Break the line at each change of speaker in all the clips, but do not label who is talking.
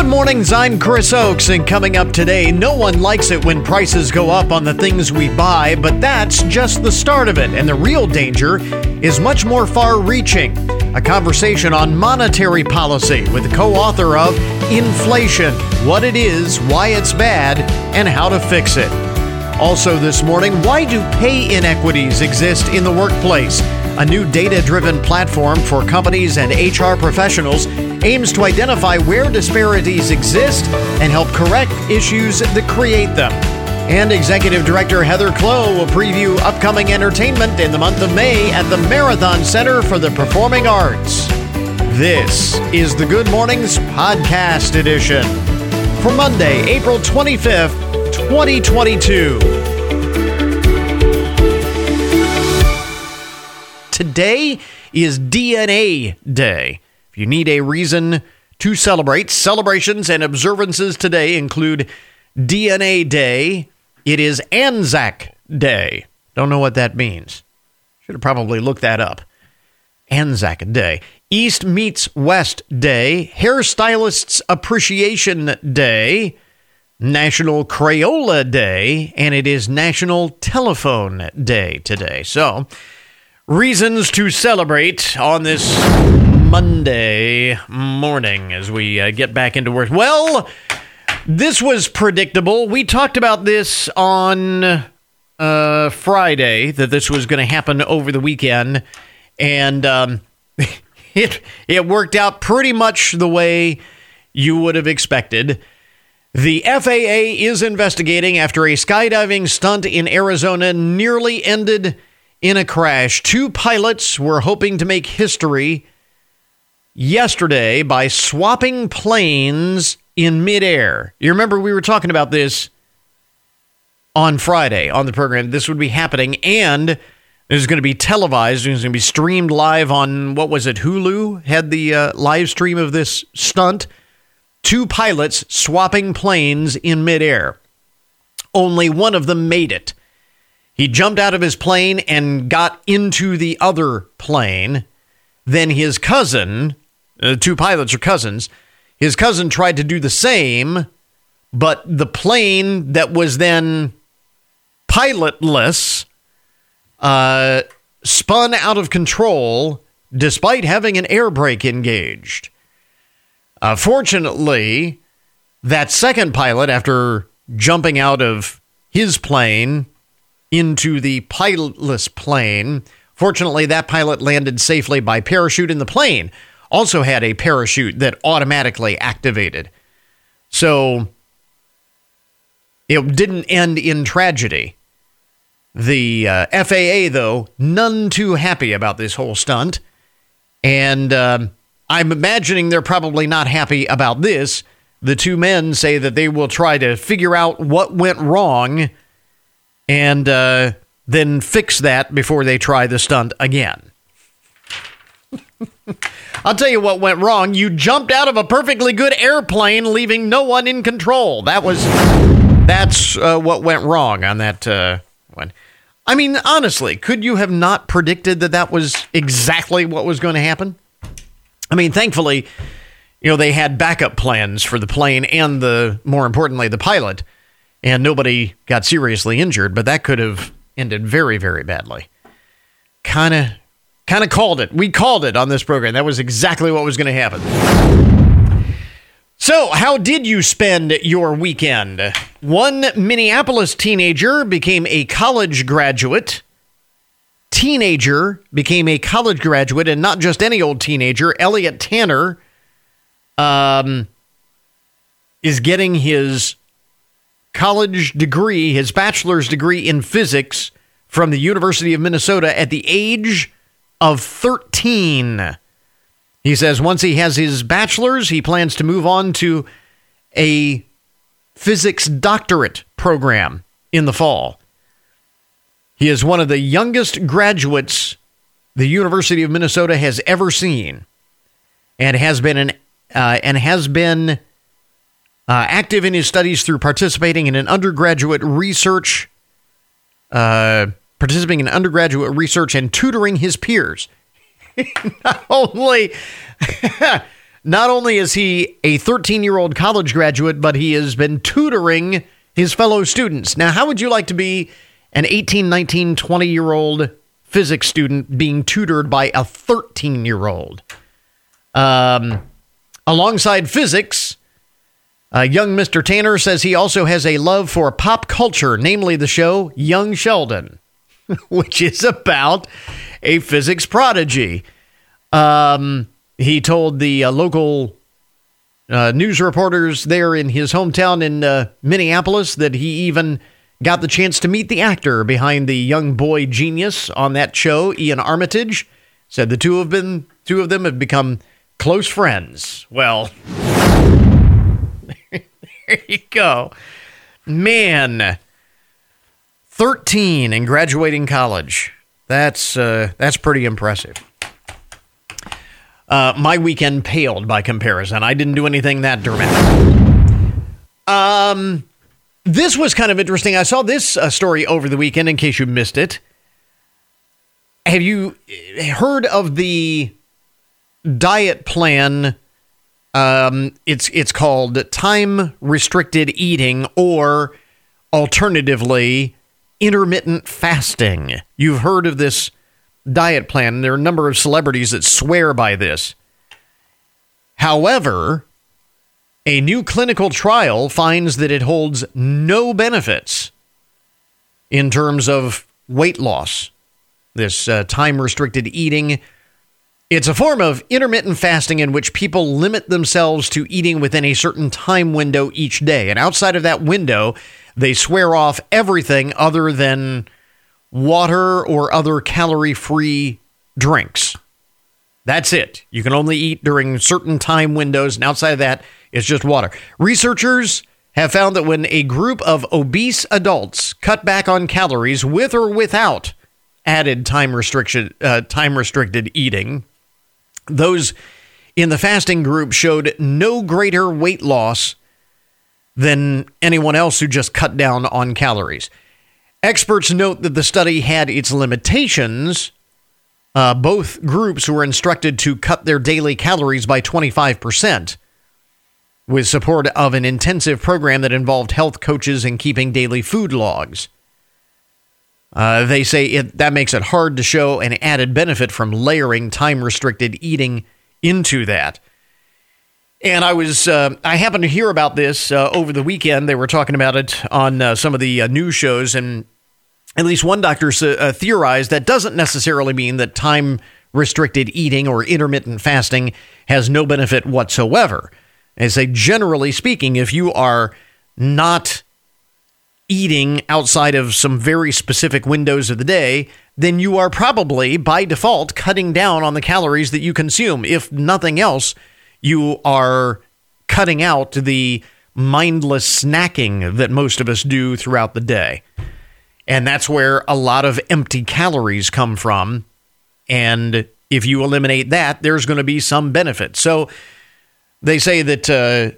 Good morning, I'm Chris Oakes, and coming up today, no one likes it when prices go up on the things we buy, but that's just the start of it, and the real danger is much more far reaching. A conversation on monetary policy with the co author of Inflation What It Is, Why It's Bad, and How to Fix It. Also, this morning, why do pay inequities exist in the workplace? A new data driven platform for companies and HR professionals aims to identify where disparities exist and help correct issues that create them. And Executive Director Heather Klo will preview upcoming entertainment in the month of May at the Marathon Center for the Performing Arts. This is the Good Mornings Podcast Edition for Monday, April 25th, 2022. Today is DNA Day. You need a reason to celebrate, celebrations and observances today include DNA Day. It is Anzac Day. Don't know what that means. Should have probably looked that up. Anzac Day. East meets West Day. Hairstylists Appreciation Day. National Crayola Day. And it is National Telephone Day today. So, reasons to celebrate on this Monday morning as we uh, get back into work. Well, this was predictable. We talked about this on uh, Friday that this was going to happen over the weekend, and um, it it worked out pretty much the way you would have expected. The FAA is investigating after a skydiving stunt in Arizona nearly ended in a crash. Two pilots were hoping to make history yesterday by swapping planes in midair. You remember we were talking about this on Friday on the program. This would be happening, and it was going to be televised. It was going to be streamed live on what was it? Hulu had the uh, live stream of this stunt. Two pilots swapping planes in midair. Only one of them made it. He jumped out of his plane and got into the other plane. Then his cousin, uh, two pilots are cousins, his cousin tried to do the same, but the plane that was then pilotless uh, spun out of control despite having an air brake engaged. Uh, fortunately, that second pilot, after jumping out of his plane, into the pilotless plane. Fortunately, that pilot landed safely by parachute, in the plane also had a parachute that automatically activated. So it didn't end in tragedy. The uh, FAA, though, none too happy about this whole stunt. And uh, I'm imagining they're probably not happy about this. The two men say that they will try to figure out what went wrong and uh, then fix that before they try the stunt again. I'll tell you what went wrong. You jumped out of a perfectly good airplane, leaving no one in control. That was that's uh, what went wrong on that uh, one. I mean, honestly, could you have not predicted that that was exactly what was going to happen? I mean, thankfully, you know, they had backup plans for the plane and the more importantly, the pilot and nobody got seriously injured, but that could have ended very, very badly. Kind of, kind of called it. We called it on this program. That was exactly what was going to happen. So, how did you spend your weekend? One Minneapolis teenager became a college graduate. Teenager became a college graduate, and not just any old teenager. Elliot Tanner um, is getting his college degree, his bachelor's degree in physics from the University of Minnesota at the age of 13. He says once he has his bachelor's, he plans to move on to a physics doctorate program in the fall. He is one of the youngest graduates the University of Minnesota has ever seen and has been an uh, and has been uh, active in his studies through participating in an undergraduate research, uh, participating in undergraduate research and tutoring his peers. Not only Not only is he a 13 year old college graduate, but he has been tutoring his fellow students. Now, how would you like to be an 18, 19, 20 year old physics student being tutored by a 13 year old? Um, alongside physics, uh, young Mr. Tanner says he also has a love for pop culture, namely the show Young Sheldon, which is about a physics prodigy. Um, he told the uh, local uh, news reporters there in his hometown in uh, Minneapolis that he even got the chance to meet the actor behind the young boy genius on that show, Iain Armitage. Said the two have been two of them have become close friends. Well, there you go, man. Thirteen and graduating college. That's uh, that's pretty impressive. Uh, my weekend paled by comparison. I didn't do anything that dramatic. Um, this was kind of interesting. I saw this uh, story over the weekend. In case you missed it, have you heard of the diet plan? Um, it's it's called time restricted eating, or alternatively, intermittent fasting. You've heard of this diet plan. There are a number of celebrities that swear by this. However, a new clinical trial finds that it holds no benefits in terms of weight loss. This uh, time restricted eating. It's a form of intermittent fasting in which people limit themselves to eating within a certain time window each day. And outside of that window, they swear off everything other than water or other calorie free drinks. That's it. You can only eat during certain time windows, and outside of that, it's just water. Researchers have found that when a group of obese adults cut back on calories with or without added time restriction, uh, time restricted eating, those in the fasting group showed no greater weight loss than anyone else who just cut down on calories. Experts note that the study had its limitations. Uh, both groups were instructed to cut their daily calories by 25%, with support of an intensive program that involved health coaches and keeping daily food logs. Uh, they say it, that makes it hard to show an added benefit from layering time restricted eating into that. And I was, uh, I happened to hear about this uh, over the weekend. They were talking about it on uh, some of the uh, news shows, and at least one doctor uh, theorized that doesn't necessarily mean that time restricted eating or intermittent fasting has no benefit whatsoever. They say, generally speaking, if you are not eating outside of some very specific windows of the day, then you are probably by default cutting down on the calories that you consume. If nothing else, you are cutting out the mindless snacking that most of us do throughout the day. And that's where a lot of empty calories come from. And if you eliminate that, there's going to be some benefit. So they say that uh,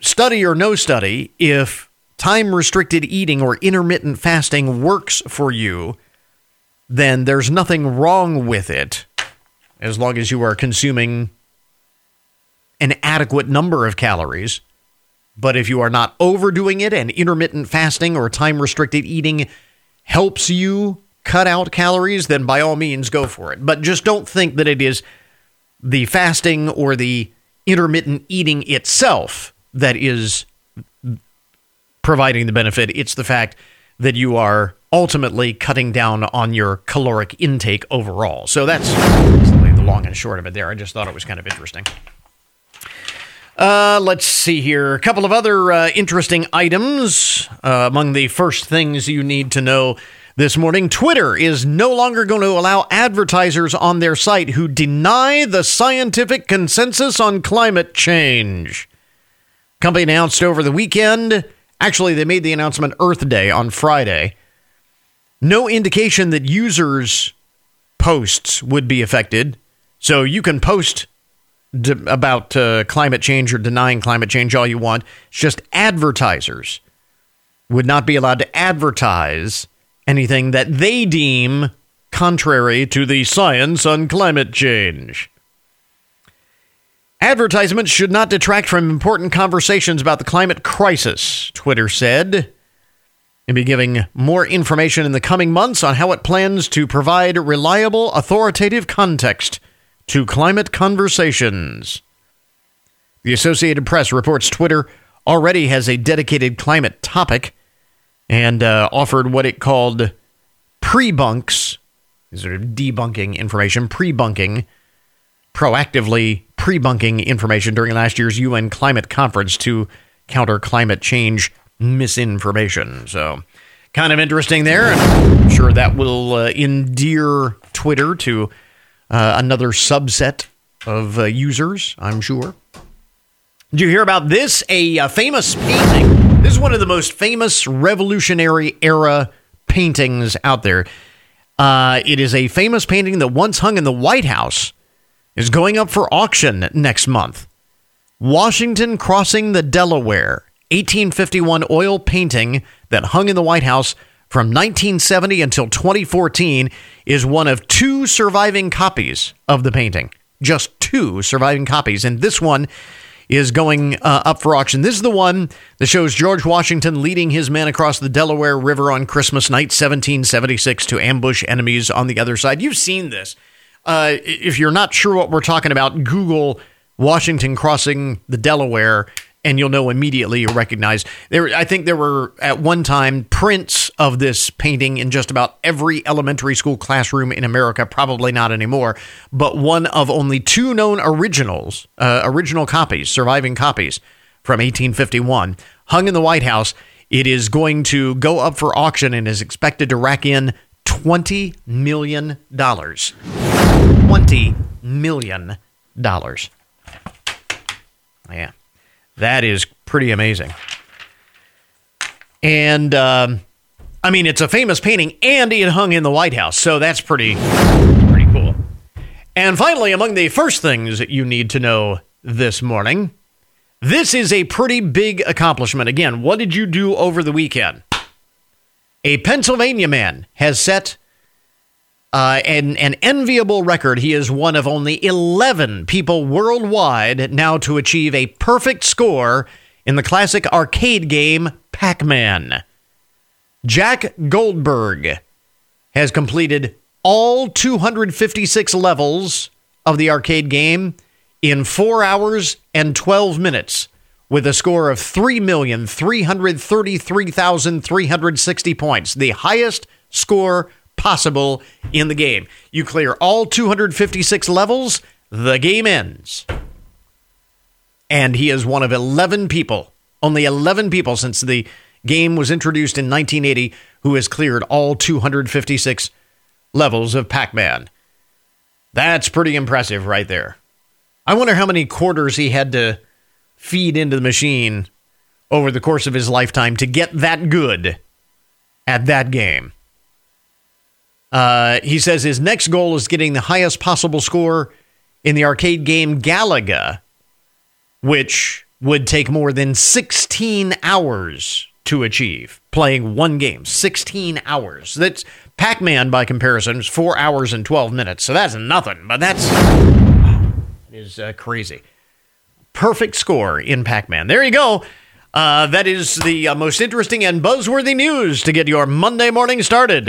study or no study, if time restricted eating or intermittent fasting works for you, then there's nothing wrong with it as long as you are consuming an adequate number of calories. But if you are not overdoing it and intermittent fasting or time restricted eating helps you cut out calories, then by all means go for it. But just don't think that it is the fasting or the intermittent eating itself that is providing the benefit. It's the fact that you are ultimately cutting down on your caloric intake overall. So that's the long and short of it there. I just thought it was kind of interesting. Uh, let's see here. A couple of other uh, interesting items. Uh, among the first things you need to know this morning Twitter is no longer going to allow advertisers on their site who deny the scientific consensus on climate change. Company announced over the weekend, actually, they made the announcement Earth Day on Friday. No indication that users' posts would be affected. So you can post d- about uh, climate change or denying climate change all you want. It's just advertisers would not be allowed to advertise anything that they deem contrary to the science on climate change. Advertisements should not detract from important conversations about the climate crisis, Twitter said. It'll be giving more information in the coming months on how it plans to provide reliable, authoritative context to climate conversations. The Associated Press reports Twitter already has a dedicated climate topic and uh, offered what it called pre-bunks. These are debunking information, pre-bunking, proactively pre-bunking information during last year's UN climate conference to counter climate change misinformation. So, kind of interesting there. And I'm sure that will uh, endear Twitter to uh, another subset of uh, users, I'm sure. Did you hear about this? A, a, famous painting. This is one of the most famous Revolutionary era paintings out there. Uh, it is a famous painting that once hung in the White House, is going up for auction next month. Washington crossing the Delaware 1851 oil painting that hung in the White House from 1970 until 2014 is one of two surviving copies of the painting. Just two surviving copies. And this one is going uh, up for auction. This is the one that shows George Washington leading his men across the Delaware River on Christmas night, 1776, to ambush enemies on the other side. You've seen this. Uh, if you're not sure what we're talking about, Google Washington crossing the Delaware and you'll know immediately you recognize. There i think there were at one time prints of this painting in just about every elementary school classroom in america probably not anymore but one of only two known originals uh, original copies surviving copies from 1851 hung in the white house. It is going to go up for auction and is expected to rack in 20 million dollars 20 million dollars yeah that is pretty amazing. And um, I mean, it's a famous painting, and it hung in the White House, so that's pretty pretty cool. And finally, among the first things that you need to know this morning, this is a pretty big accomplishment. Again, what did you do over the weekend? A Pennsylvania man has set uh, an, an enviable record. He is one of only 11 people worldwide now to achieve a perfect score in the classic arcade game Pac Man. Jack Goldberg has completed all 256 levels of the arcade game in 4 hours and 12 minutes with a score of 3,333,360 points, the highest score possible in the game. You clear all 256 levels, the game ends. And he is one of 11 people, only 11 people since the game was introduced in 1980, who has cleared all 256 levels of Pac Man. That's pretty impressive right there. I wonder how many quarters he had to feed into the machine over the course of his lifetime to get that good at that game. Uh, he says his next goal is getting the highest possible score in the arcade game Galaga, which would take more than 16 hours to achieve playing one game. 16 hours. That's pac-man by comparison is 4 hours and 12 minutes. So that's nothing but that's is uh, crazy perfect score in pac-man there you go uh, that is the uh, most interesting and buzzworthy news to get your monday morning started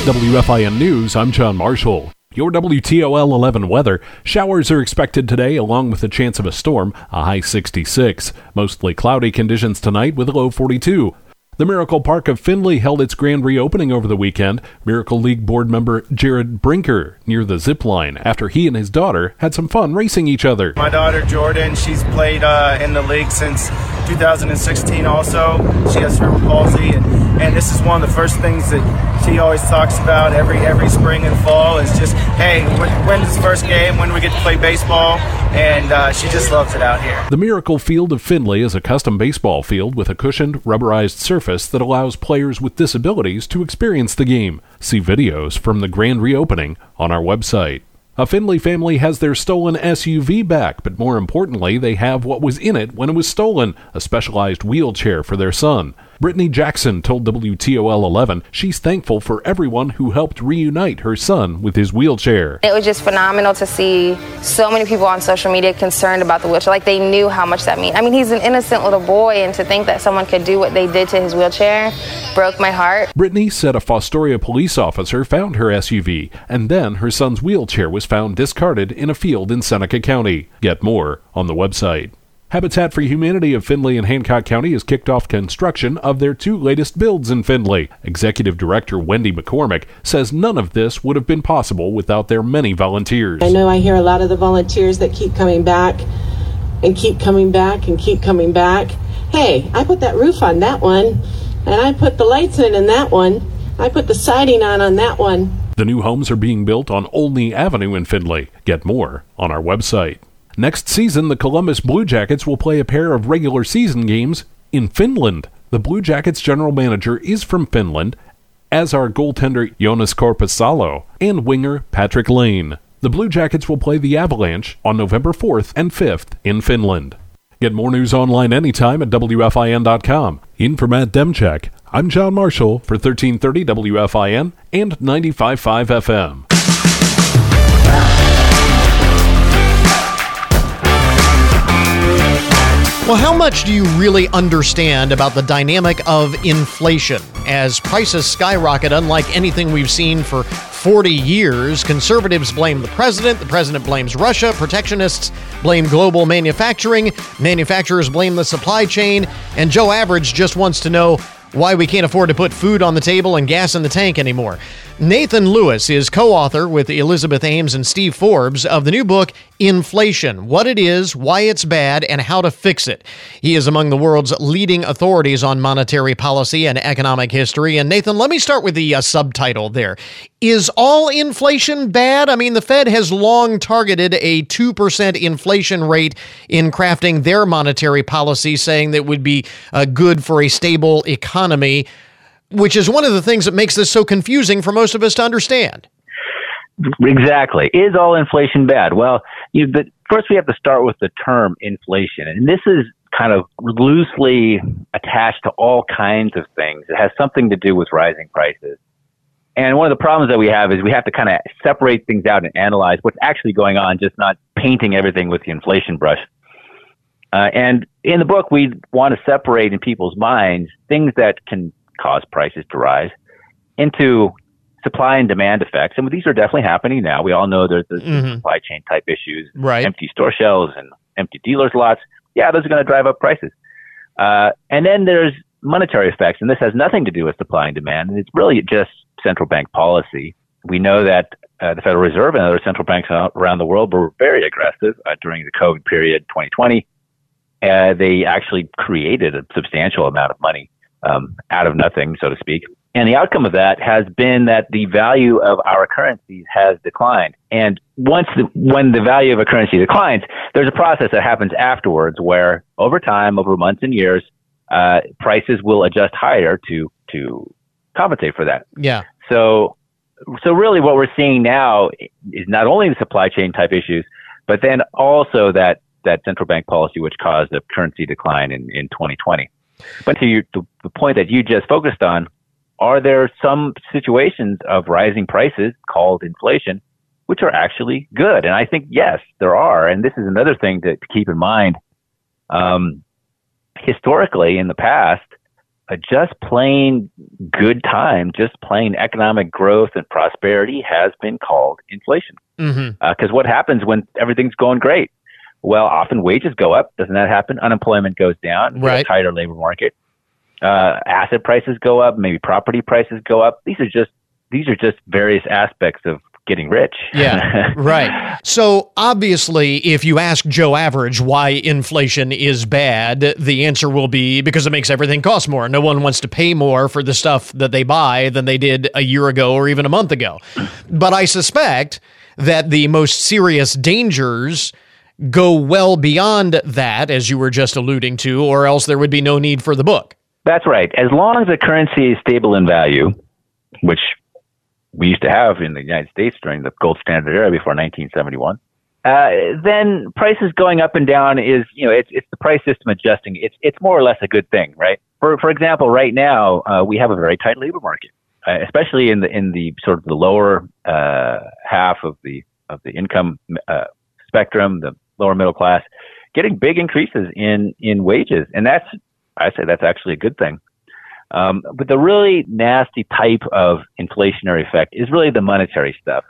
WFIN News, I'm John Marshall. Your WTOL 11 weather. Showers are expected today, along with a chance of a storm, a high 66. Mostly cloudy conditions tonight with a low 42. The Miracle Park of Findlay held its grand reopening over the weekend. Miracle League board member Jared Brinker near the zip line after he and his daughter had some fun racing each other.
My daughter Jordan, she's played uh, in the league since 2016 also. She has cerebral palsy and, and this is one of the first things that she always talks about every every spring and fall is just, hey, when, when's the first game? When do we get to play baseball? And uh, she just loves it out here.
The Miracle Field of Findlay is a custom baseball field with a cushioned, rubberized surface that allows players with disabilities to experience the game. See videos from the grand reopening on our website. A Findlay family has their stolen SUV back, but more importantly, they have what was in it when it was stolen a specialized wheelchair for their son. Brittany Jackson told WTOL 11 she's thankful for everyone who helped reunite her son with his wheelchair.
It was just phenomenal to see so many people on social media concerned about the wheelchair. Like they knew how much that means. I mean, he's an innocent little boy, and to think that someone could do what they did to his wheelchair broke my heart.
Brittany said a Fostoria police officer found her SUV, and then her son's wheelchair was found discarded in a field in Seneca County. Get more on the website. Habitat for Humanity of Findlay and Hancock County has kicked off construction of their two latest builds in Findlay. Executive Director Wendy McCormick says none of this would have been possible without their many volunteers.
I know I hear a lot of the volunteers that keep coming back and keep coming back and keep coming back. Hey, I put that roof on that one, and I put the lights in in that one. I put the siding on on that one.
The new homes are being built on Olney Avenue in Findlay. Get more on our website. Next season, the Columbus Blue Jackets will play a pair of regular season games in Finland. The Blue Jackets general manager is from Finland, as are goaltender Joonas Korpisalo and winger Patrik Laine. The Blue Jackets will play the Avalanche on November 4th and 5th in Finland. Get more news online anytime at WFIN.com. In for Matt Demchek, I'm John Marshall for 1330 WFIN and 95.5 FM.
Well, how much do you really understand about the dynamic of inflation? As prices skyrocket, unlike anything we've seen for 40 years, conservatives blame the president, the president blames Russia, protectionists blame global manufacturing, manufacturers blame the supply chain, and Joe Average just wants to know why we can't afford to put food on the table and gas in the tank anymore. Nathan Lewis is co author with Elizabeth Ames and Steve Forbes of the new book, Inflation What It Is, Why It's Bad, and How to Fix It. He is among the world's leading authorities on monetary policy and economic history. And Nathan, let me start with the uh, subtitle there. Is all inflation bad? I mean, the Fed has long targeted a 2% inflation rate in crafting their monetary policy, saying that would be uh, good for a stable economy which is one of the things that makes this so confusing for most of us to understand.
Exactly. Is all inflation bad? Well, you, but first we have to start with the term inflation, and this is kind of loosely attached to all kinds of things. It has something to do with rising prices. And one of the problems that we have is we have to kind of separate things out and analyze what's actually going on, just not painting everything with the inflation brush. Uh, and in the book, we want to separate in people's minds things that can cause prices to rise into supply and demand effects. And these are definitely happening now. We all know there's the mm-hmm. supply chain type issues,
right.
empty store shelves and empty dealers lots. Yeah, those are going to drive up prices. Uh, and then there's monetary effects, and this has nothing to do with supply and demand. And it's really just central bank policy. We know that uh, the Federal Reserve and other central banks around the world were very aggressive uh, during the COVID period 2020. Uh, they actually created a substantial amount of money um, out of nothing, so to speak. And the outcome of that has been that the value of our currencies has declined. And once the, when the value of a currency declines, there's a process that happens afterwards where over time, over months and years, uh, prices will adjust higher to, to compensate for that.
Yeah.
So, so really what we're seeing now is not only the supply chain type issues, but then also that, that central bank policy which caused a currency decline in, in 2020. But to the point that you just focused on, are there some situations of rising prices called inflation, which are actually good? And I think yes, there are. And this is another thing to, to keep in mind. Um, historically, in the past, a just plain good time, just plain economic growth and prosperity has been called inflation. Because mm-hmm. uh, what happens when everything's going great? Well, often wages go up. Doesn't that happen? Unemployment goes down.
Right.
tighter labor market. Uh, asset prices go up. Maybe property prices go up. These are just these are just various aspects of getting rich.
Yeah, right. So obviously, if you ask Joe Average why inflation is bad, the answer will be because it makes everything cost more. No one wants to pay more for the stuff that they buy than they did a year ago or even a month ago. But I suspect that the most serious dangers go well beyond that, as you were just alluding to, or else there would be no need for the book.
That's right. As long as the currency is stable in value, which we used to have in the United States during the gold standard era before 1971, uh, then prices going up and down is, you know, it's, it's the price system adjusting. It's, it's more or less a good thing, right? for for example, right now uh, we have a very tight labor market, uh, especially in the in the sort of the lower uh, half of the of the income uh, spectrum, the lower middle class, getting big increases in in wages, and that's I say that's actually a good thing. Um, but the really nasty type of inflationary effect is really the monetary stuff.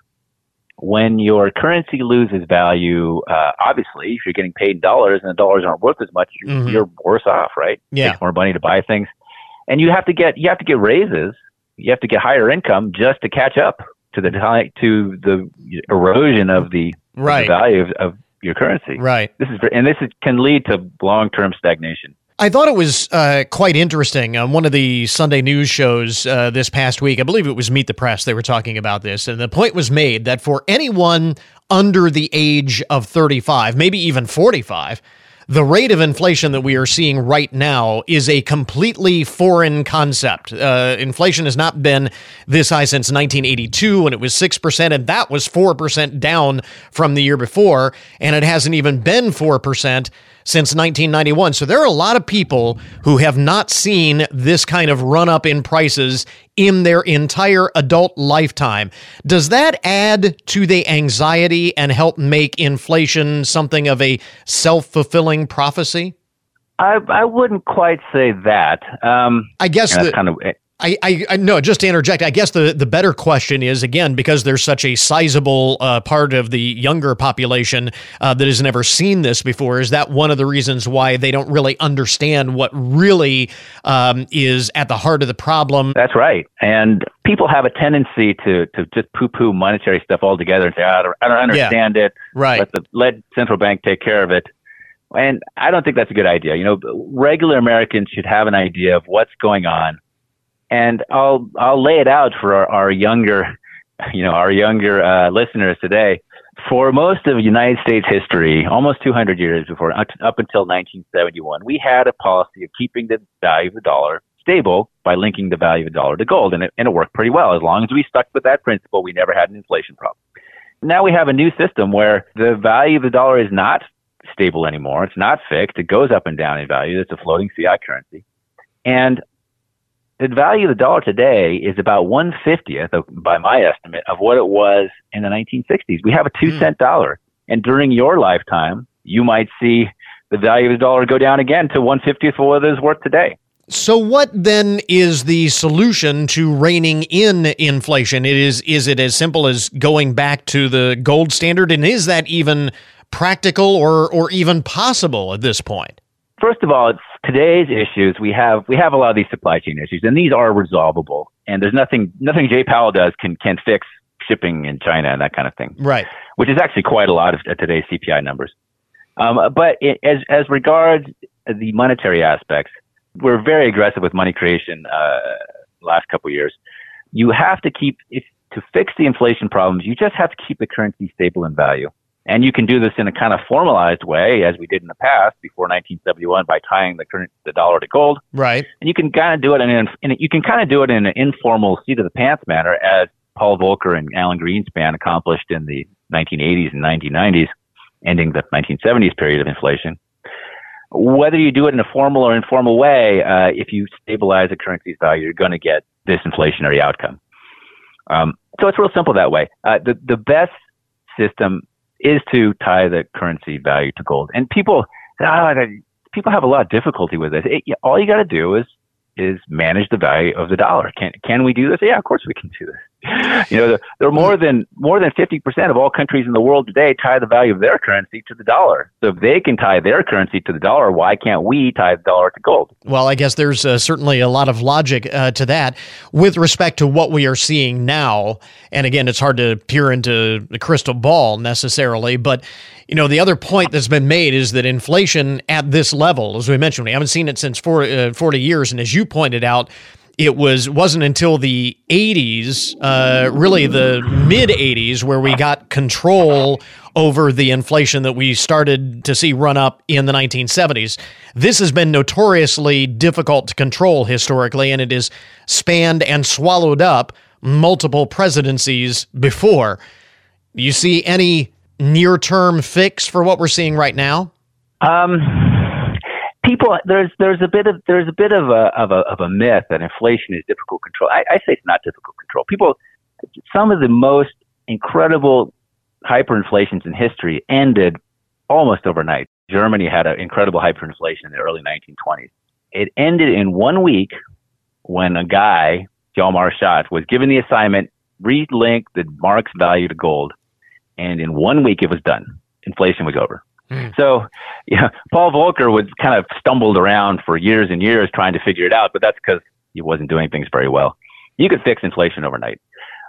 When your currency loses value, uh, obviously, if you're getting paid in dollars and the dollars aren't worth as much, you're,
Mhm.
you're worse off, right?
Yeah.
Takes more money to buy things, and you have to get you have to get raises. You have to get higher income just to catch up to the to the erosion of the, of the
Right.
value of, of your currency.
Right.
This is and this is, can lead to long term stagnation.
I thought it was uh, quite interesting on one of the Sunday news shows uh, this past week. I believe it was Meet the Press. They were talking about this, and the point was made that for anyone under the age of 35, maybe even 45, the rate of inflation that we are seeing right now is a completely foreign concept. Uh, inflation has not been this high since 1982 when it was 6%, and that was 4% down from the year before, and it hasn't even been 4% since 1991. So there are a lot of people who have not seen this kind of run up in prices in their entire adult lifetime. Does that add to the anxiety and help make inflation something of a self fulfilling prophecy?
I I wouldn't quite say that. Um,
I guess
that's kind of
I, I, I no, just to interject, I guess the, the better question is again because there's such a sizable uh, part of the younger population uh, that has never seen this before. Is that one of the reasons why they don't really understand what really um, is at the heart of the problem?
That's right. And people have a tendency to, to just poo poo monetary stuff altogether and say, "Ah, I don't, I don't understand it.
Right.
Let the let central bank take care of it. And I don't think that's a good idea. You know, regular Americans should have an idea of what's going on. And I'll I'll lay it out for our, our younger, you know, our younger uh, listeners today. For most of United States history, almost 200 years before, up up until 1971, we had a policy of keeping the value of the dollar stable by linking the value of the dollar to gold, and it, and it worked pretty well. As long as we stuck with that principle, we never had an inflation problem. Now we have a new system where the value of the dollar is not stable anymore. It's not fixed. It goes up and down in value. It's a floating fiat currency. And the value of the dollar today is about one fiftieth, by my estimate, of what it was in the 1960s. We have a two hmm. cent dollar, and during your lifetime, you might see the value of the dollar go down again to one fiftieth of what it is worth today.
So what then is the solution to reining in inflation? It is is it as simple as going back to the gold standard and is that even practical or or even possible at this point?
First of all, it's today's issues. We have we have a lot of these supply chain issues, and these are resolvable. And there's nothing nothing Jay Powell does can can fix shipping in China and that kind of thing.
Right.
which is actually quite a lot of today's CPI numbers. Um, but it, as as regards the monetary aspects, we're very aggressive with money creation uh, last couple of years. You have to keep if to fix the inflation problems. You just have to keep the currency stable in value, and you can do this in a kind of formalized way, as we did in the past before 1971, by tying the current the dollar to gold.
Right.
And you can kind of do it in, an, in you can kind of do it in an informal seat of the pants manner, as Paul Volcker and Alan Greenspan accomplished in the 1980s and 1990s, ending the 1970s period of inflation. Whether you do it in a formal or informal way, uh, if you stabilize a currency's value, you're going to get this inflationary outcome. Um, so it's real simple that way. Uh, the the best system is to tie the currency value to gold, and people ah, people have a lot of difficulty with this. It, all you got to do is is manage the value of the dollar. Can can we do this? Yeah, of course we can do this. You know, there, are more than more than fifty percent of all countries in the world today tie the value of their currency to the dollar. So if they can tie their currency to the dollar, why can't we tie the dollar to gold?
Well, I guess there's uh, certainly a lot of logic uh, to that with respect to what we are seeing now. And again, it's hard to peer into the crystal ball necessarily, but you know, the other point that's been made is that inflation at this level, as we mentioned, we haven't seen it since 40, uh, 40 years, and as you pointed out, it was wasn't until the 80s, uh, really the mid 80s, where we got control over the inflation that we started to see run up in the 1970s. This has been notoriously difficult to control historically, and it has spanned and swallowed up multiple presidencies before. You see any near term fix for what we're seeing right now?
Um, people there's there's a bit of there's a bit of a of a of a myth that inflation is difficult control. I, I say it's not difficult control. People, some of the most incredible hyperinflations in history ended almost overnight. Germany had an incredible hyperinflation in the early 1920s. It ended in one week when a guy, Hjalmar Schacht, was given the assignment relink the mark's value to gold, and in one week it was done. Inflation was over. Mm. So, yeah, Paul Volcker was kind of stumbled around for years and years trying to figure it out, but that's because he wasn't doing things very well. You could fix inflation overnight.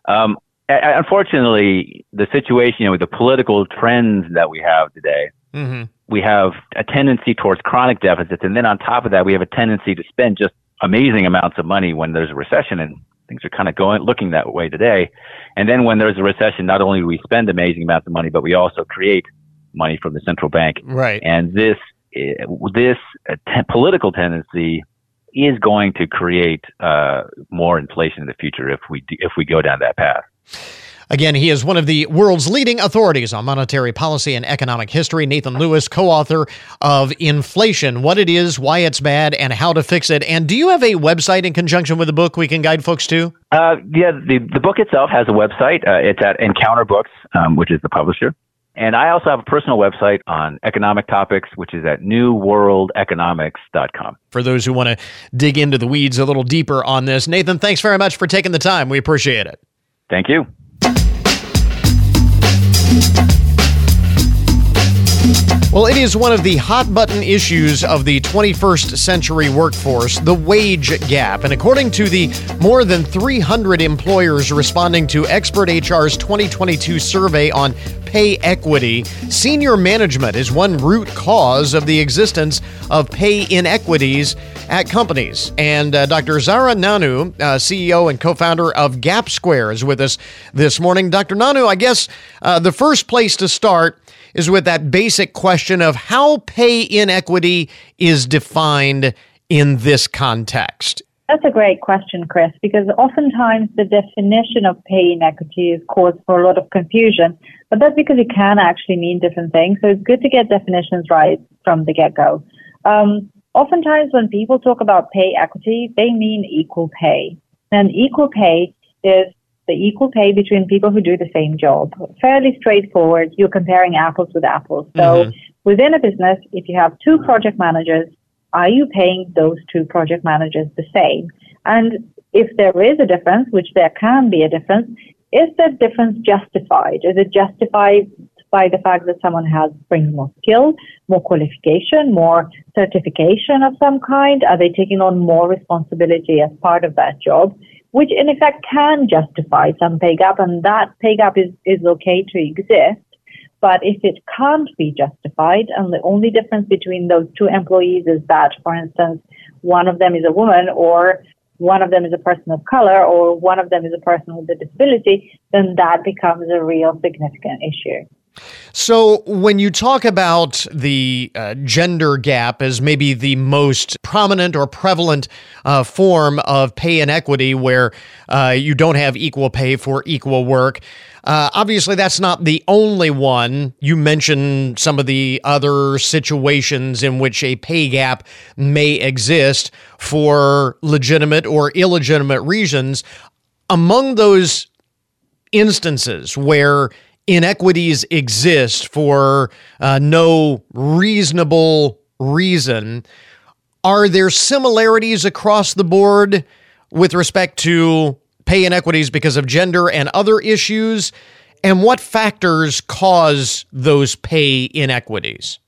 Um, unfortunately, the situation you know, with the political trends that we have today, mm-hmm. we have a tendency towards chronic deficits, and then on top of that, we have a tendency to spend just amazing amounts of money when there's a recession, and things are kind of going looking that way today. And then when there's a recession, not only do we spend amazing amounts of money, but we also create money from the central bank.
Right.
And this this te- political tendency is going to create uh, more inflation in the future if we do, if we go down that path.
Again, he is one of the world's leading authorities on monetary policy and economic history. Nathan Lewis, co author of Inflation What It Is, Why It's Bad, and How to Fix It. And do you have a website in conjunction with the book we can guide folks to?
Uh, yeah, the, the book itself has a website. Uh, it's at Encounter Books, um, which is the publisher. And I also have a personal website on economic topics, which is at newworldeconomics.com.
For those who want to dig into the weeds a little deeper on this, Nathan, thanks very much for taking the time. We appreciate it.
Thank you.
Well, it is one of the hot button issues of the 21st century workforce, the wage gap. And according to the more than 300 employers responding to XpertHR's 2022 survey on pay equity, senior management is one root cause of the existence of pay inequities at companies. And uh, Dr. Zara Nanu, uh, CEO and co founder of Gapsquare, is with us this morning. Dr. Nanu, I guess uh, the first place to start is with that basic question of how pay inequity is defined in this context.
That's a great question, Chris, because oftentimes the definition of pay inequity is cause for a lot of confusion, but that's because it can actually mean different things. So it's good to get definitions right from the get go. Um, oftentimes when people talk about pay equity, they mean equal pay. And equal pay is the equal pay between people who do the same job. Fairly straightforward. You're comparing apples with apples. So mm-hmm. within a business, if you have two project managers, are you paying those two project managers the same? And if there is a difference, which there can be a difference, is that difference justified? Is it justified by the fact that someone has brings more skill, more qualification, more certification of some kind? Are they taking on more responsibility as part of that job? Which in effect can justify some pay gap, and that pay gap is, is okay to exist. But if it can't be justified, and the only difference between those two employees is that, for instance, one of them is a woman or one of them is a person of color or one of them is a person with a disability, then that becomes a real significant issue.
So, when you talk about the uh, gender gap as maybe the most prominent or prevalent uh, form of pay inequity, where uh, you don't have equal pay for equal work, uh, obviously that's not the only one. You mentioned some of the other situations in which a pay gap may exist for legitimate or illegitimate reasons. Among those instances where inequities exist for uh, no reasonable reason, are there similarities across the board with respect to pay inequities because of gender and other issues? And what factors cause those pay inequities?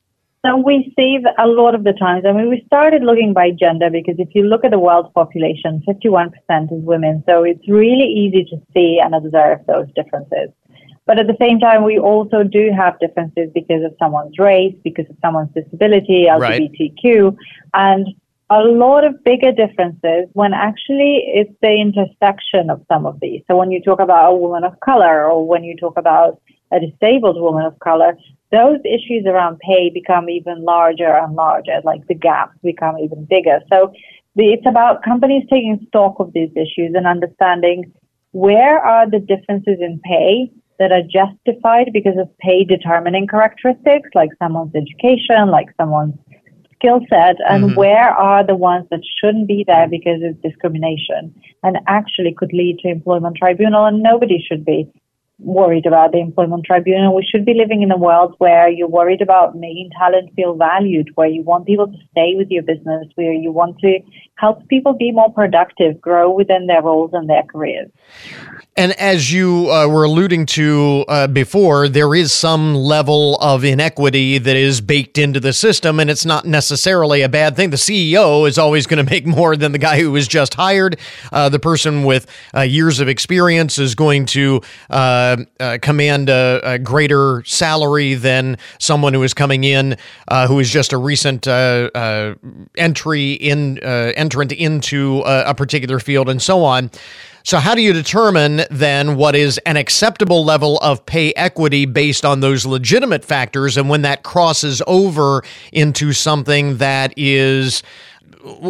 So we see a lot of the times, I mean, we started looking by gender because if you look at the world population, 51% is women. So it's really easy to see and observe those differences. But at the same time, we also do have differences because of someone's race, because of someone's disability, LGBTQ, right. and a lot of bigger differences when actually it's the intersection of some of these. So when you talk about a woman of color or when you talk about a disabled woman of color, those issues around pay become even larger and larger, like the gaps become even bigger. So it's about companies taking stock of these issues and understanding where are the differences in pay that are justified because of pay determining characteristics like someone's education, like someone's skill set and mm-hmm. where are the ones that shouldn't be there because it's discrimination and actually could lead to employment tribunal and nobody should be worried about the employment tribunal. We should be living in a world where you're worried about making talent feel valued, where you want people to stay with your business, where you want to help people be more productive, grow within their roles and their careers.
And as you uh, were alluding to uh, before, there is some level of inequity that is baked into the system, and it's not necessarily a bad thing. The CEO is always going to make more than the guy who was just hired. Uh, the person with uh, years of experience is going to uh, uh, command a, a, greater salary than someone who is coming in who is just a recent entry in entrant into a, a particular field, and so on. So, how do you determine then what is an acceptable level of pay equity based on those legitimate factors and when that crosses over into something that is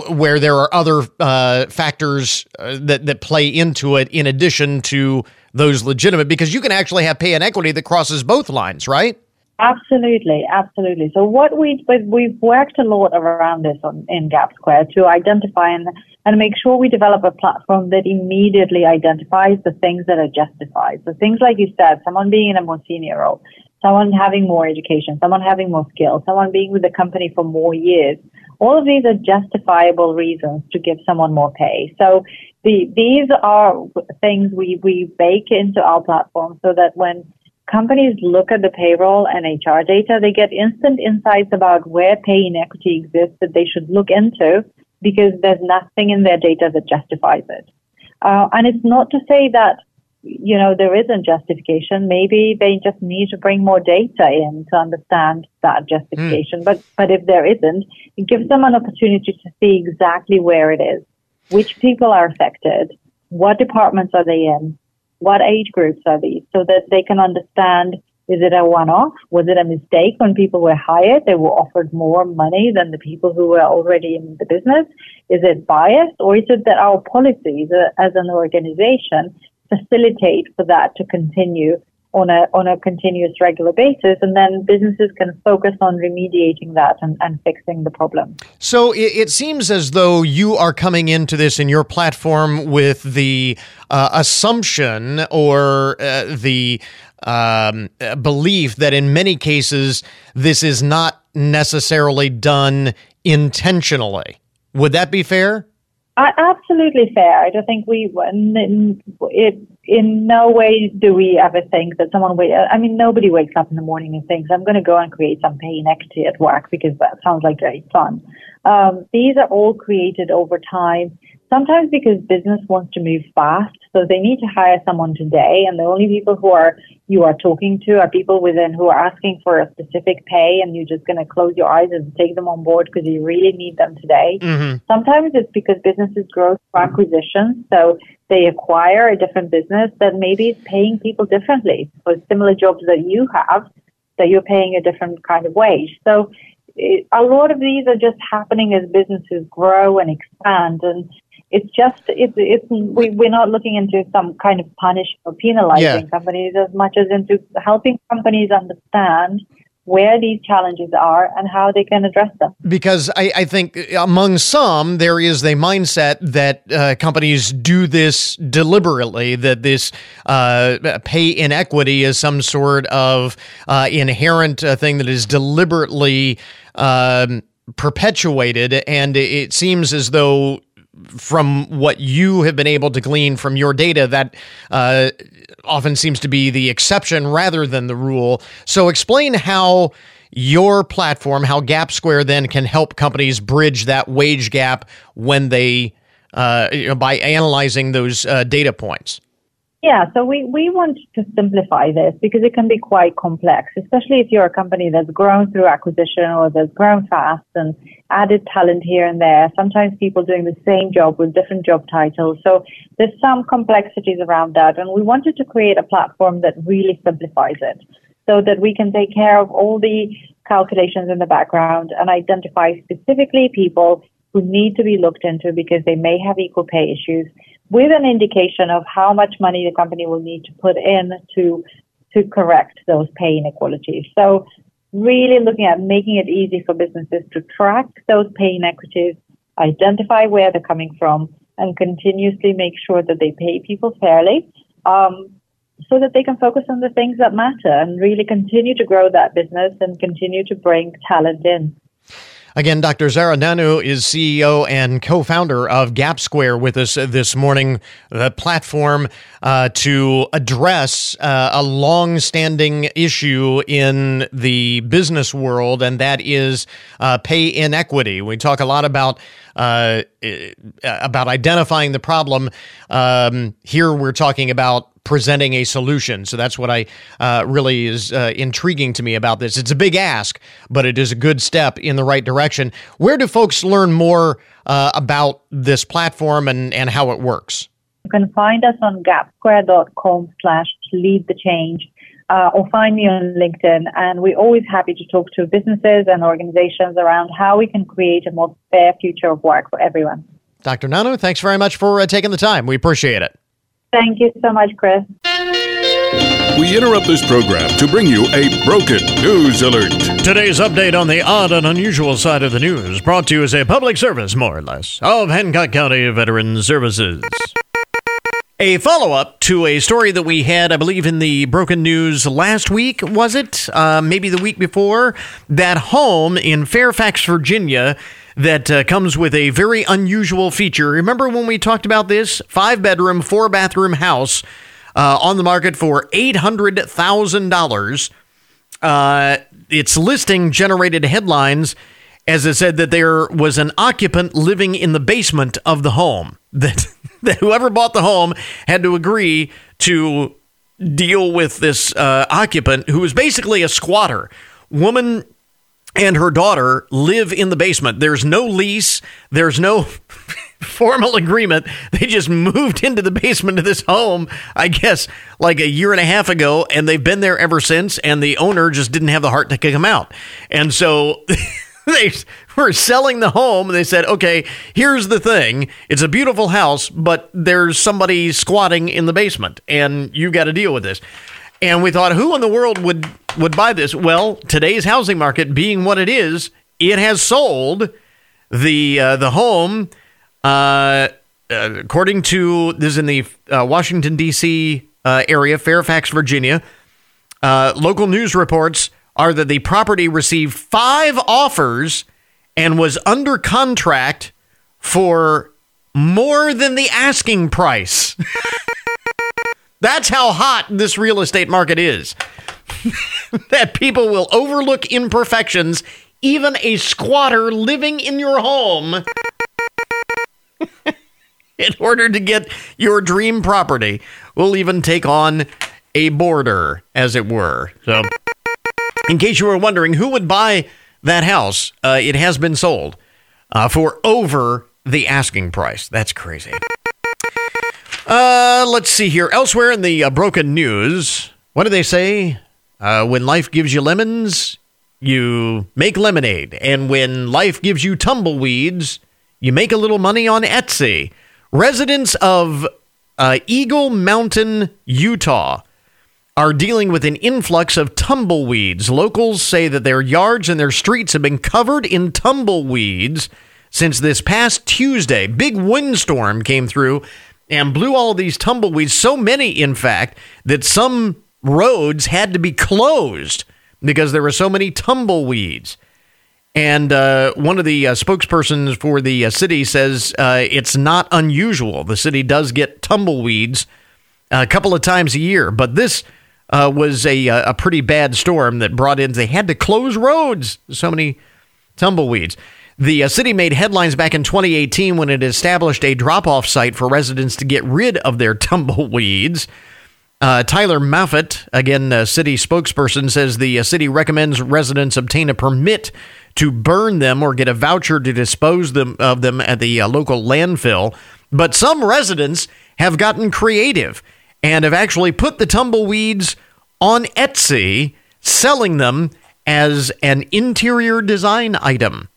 where there are other uh, factors uh, that, that play into it in addition to those legitimate? Because you can actually have pay inequity that crosses both lines, right?
Absolutely, absolutely. So what we we've worked a lot around this on, in Gapsquare to identify and and make sure we develop a platform that immediately identifies the things that are justified. So things like you said, someone being in a more senior role, someone having more education, someone having more skills, someone being with the company for more years. All of these are justifiable reasons to give someone more pay. So the, these are things we, we bake into our platform so that when companies look at the payroll and HR data, they get instant insights about where pay inequity exists that they should look into because there's nothing in their data that justifies it. Uh, and it's not to say that, you know, there isn't justification. Maybe they just need to bring more data in to understand that justification. Mm. But, but if there isn't, it gives them an opportunity to see exactly where it is, which people are affected, what departments are they in, what age groups are these, so that they can understand is it a one-off? Was it a mistake when people were hired? They were offered more money than the people who were already in the business? Is it biased or is it that our policies uh, as an organization facilitate for that to continue on a on a continuous regular basis and then businesses can focus on remediating that and, and fixing the problem
so it, it, seems as though you are coming into this in your platform with the uh, assumption or uh, the um, belief that in many cases this is not necessarily done intentionally. Would that be fair?
Uh, absolutely fair. I don't think we, in, it, in no way do we ever think that someone, wait, I mean, nobody wakes up in the morning and thinks, I'm going to go and create some pay inequity at work because that sounds like great fun. Um, these are all created over time Sometimes because business wants to move fast, so they need to hire someone today, and the only people who are you are talking to are people within who are asking for a specific pay, and you're just going to close your eyes and take them on board because you really need them today. Mm-hmm. Sometimes it's because businesses grow through acquisitions, so they acquire a different business that maybe is paying people differently for similar jobs that you have, that you're paying a different kind of wage. So it, a lot of these are just happening as businesses grow and expand and it's just it's it's we, we're not looking into some kind of punish or penalizing yeah. companies as much as into helping companies understand where these challenges are and how they can address them.
Because I, I think among some, there is a mindset that uh, companies do this deliberately, that this uh, pay inequity is some sort of uh, inherent uh, thing that is deliberately um, perpetuated. And it seems as though from what you have been able to glean from your data, that uh, often seems to be the exception rather than the rule. So, explain how your platform, how Gapsquare then can help companies bridge that wage gap when they, uh, you know, by analyzing those uh, data points.
Yeah, so we, we want to simplify this because it can be quite complex, especially if you're a company that's grown through acquisition or that's grown fast and added talent here and there. Sometimes people doing the same job with different job titles. So there's some complexities around that. And we wanted to create a platform that really simplifies it so that we can take care of all the calculations in the background and identify specifically people who need to be looked into because they may have equal pay issues with an indication of how much money the company will need to put in to to correct those pay inequalities. So really looking at making it easy for businesses to track those pay inequities, identify where they're coming from, and continuously make sure that they pay people fairly um, so that they can focus on the things that matter and really continue to grow that business and continue to bring talent in.
Again, Dr. Zara Nanu is CEO and co-founder of Gapsquare with us this morning, the platform uh, to address uh, a long-standing issue in the business world, and that is uh, pay inequity. We talk a lot about uh, about identifying the problem. Um, here, we're talking about presenting a solution. So that's what I uh, really is uh, intriguing to me about this. It's a big ask, but it is a good step in the right direction. Where do folks learn more uh, about this platform and, and how it works?
You can find us on gapsquare.com slash lead the change. Uh, or find me on LinkedIn. And we're always happy to talk to businesses and organizations around how we can create a more fair future of work for everyone.
Dr. Nanu, thanks very much for uh, taking the time. We appreciate it.
Thank you so much, Chris.
We interrupt this program to bring you a broken news alert.
Today's update on the odd and unusual side of the news brought to you as a public service, more or less, of Hancock County Veterans Services. A follow up to a story that we had, I believe, in the broken news last week, was it? Uh, maybe the week before? That home in Fairfax, Virginia that uh, comes with a very unusual feature. Remember when we talked about this? Five bedroom, four bathroom house uh, on the market for $800,000. Uh, its listing generated headlines as it said that there was an occupant living in the basement of the home. That, that whoever bought the home had to agree to deal with this uh, occupant who was basically a squatter. Woman and her daughter live in the basement. There's no lease, there's no formal agreement. They just moved into the basement of this home, I guess, like a year and a half ago, and they've been there ever since. And the owner just didn't have the heart to kick them out. And so. they were selling the home they said, okay, here's the thing. It's a beautiful house, but there's somebody squatting in the basement and you've got to deal with this. And we thought, who in the world would would buy this? Well, today's housing market being what it is, it has sold the uh, the home. Uh, according to this is in the uh, Washington D.C. Uh, area, Fairfax, Virginia. Uh, local news reports are that the property received five offers and was under contract for more than the asking price. That's how hot this real estate market is. that people will overlook imperfections, even a squatter living in your home, in order to get your dream property. Will even take on a border, as it were. So, in case you were wondering who would buy that house, uh, it has been sold uh, for over the asking price. That's crazy. Uh, let's see here. Elsewhere in the uh, broken news, what do they say? Uh, when life gives you lemons, you make lemonade. And when life gives you tumbleweeds, you make a little money on Etsy. Residents of uh, Eagle Mountain, Utah, are dealing with an influx of tumbleweeds. Locals say that their yards and their streets have been covered in tumbleweeds since this past Tuesday. Big windstorm came through and blew all these tumbleweeds, so many, in fact, that some roads had to be closed because there were so many tumbleweeds. And uh, one of the uh, spokespersons for the uh, city says uh, it's not unusual. The city does get tumbleweeds a couple of times a year, but this uh, was a, uh, a pretty bad storm that brought in, they had to close roads. So many tumbleweeds. The uh, city made headlines back in 2018 when it established a drop off site for residents to get rid of their tumbleweeds. Uh, Tyler Moffett, again, a city spokesperson, says the uh, city recommends residents obtain a permit to burn them or get a voucher to dispose them, of them at the uh, local landfill. But some residents have gotten creative and have actually put the tumbleweeds on Etsy, selling them as an interior design item.